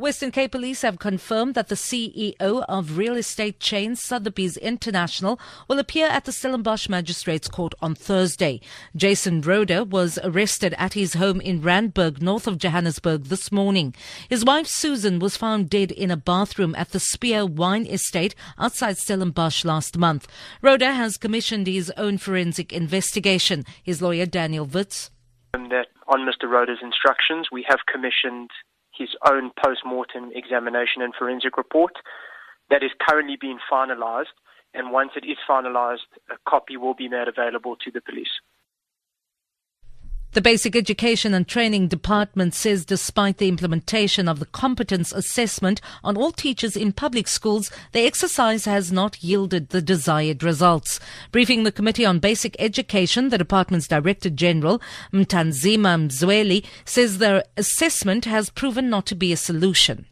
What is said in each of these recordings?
Western Cape Police have confirmed that the CEO of real estate chain Sotheby's International will appear at the Stellenbosch Magistrates Court on Thursday. Jason Rohde was arrested at his home in Randburg, north of Johannesburg, this morning. His wife Susan was found dead in a bathroom at the Spier Wine Estate outside Stellenbosch last month. Rohde has commissioned his own forensic investigation. His lawyer Daniel Witz. Um, that on Mr. Rohde's instructions, we have commissioned his own post-mortem examination and forensic report that is currently being finalized. And once it is finalized, a copy will be made available to the police. The Basic Education and Training Department says despite the implementation of the competence assessment on all teachers in public schools, the exercise has not yielded the desired results. Briefing the Committee on Basic Education, the department's Director General, Mathanzima Mweli, says the assessment has proven not to be a solution.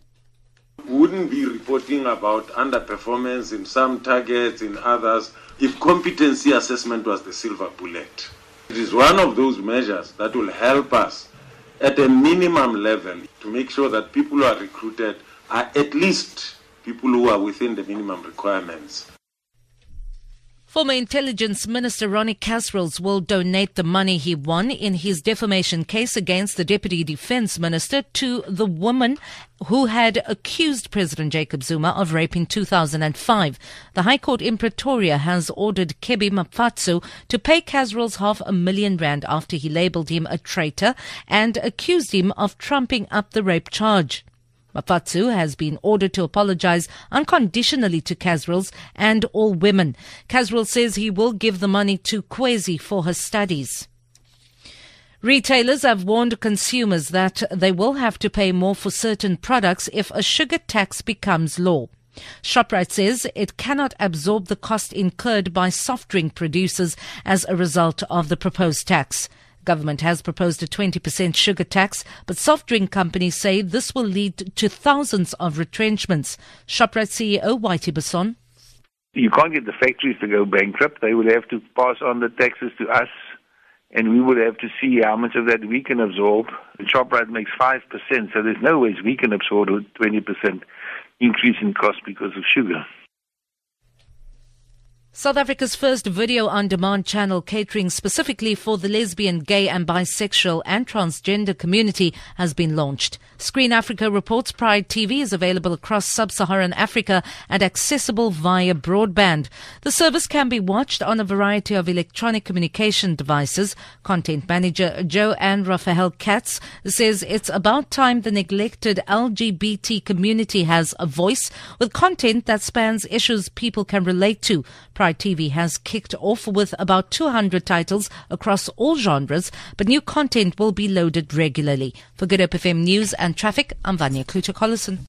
We wouldn't be reporting about underperformance in some targets, in others, if competency assessment was the silver bullet. It is one of those measures that will help us at a minimum level to make sure that people who are recruited are at least people who are within the minimum requirements. Former Intelligence Minister Ronnie Kasrils will donate the money he won in his defamation case against the Deputy Defence Minister to the woman who had accused President Jacob Zuma of rape in 2005. The High Court in Pretoria has ordered Kebby Maphatsoe to pay Kasrils half a million rand after he labelled him a traitor and accused him of trumping up the rape charge. Maphatsoe has been ordered to apologize unconditionally to Kasrils and all women. Kasrils says he will give the money to Kwezi for her studies. Retailers have warned consumers that they will have to pay more for certain products if a sugar tax becomes law. Shoprite says it cannot absorb the cost incurred by soft drink producers as a result of the proposed tax. Government has proposed a 20% sugar tax, but soft drink companies say this will lead to thousands of retrenchments. Shoprite CEO Whitey Basson. You can't get the factories to go bankrupt. They will have to pass on the taxes to us, and we will have to see how much of that we can absorb. Shoprite makes 5%, so there's no ways we can absorb a 20% increase in cost because of sugar. South Africa's first video on demand channel catering specifically for the lesbian, gay and bisexual and transgender community has been launched. Screen Africa reports Pride TV is available across sub-Saharan Africa and accessible via broadband. The service can be watched on a variety of electronic communication devices. Content manager Joanne Raphael Katz says it's about time the neglected LGBT community has a voice with content that spans issues people can relate to. Pride TV has kicked off with about 200 titles across all genres, but new content will be loaded regularly. For Good Hope FM News and Traffic, I'm Vanya Kluter-Collison.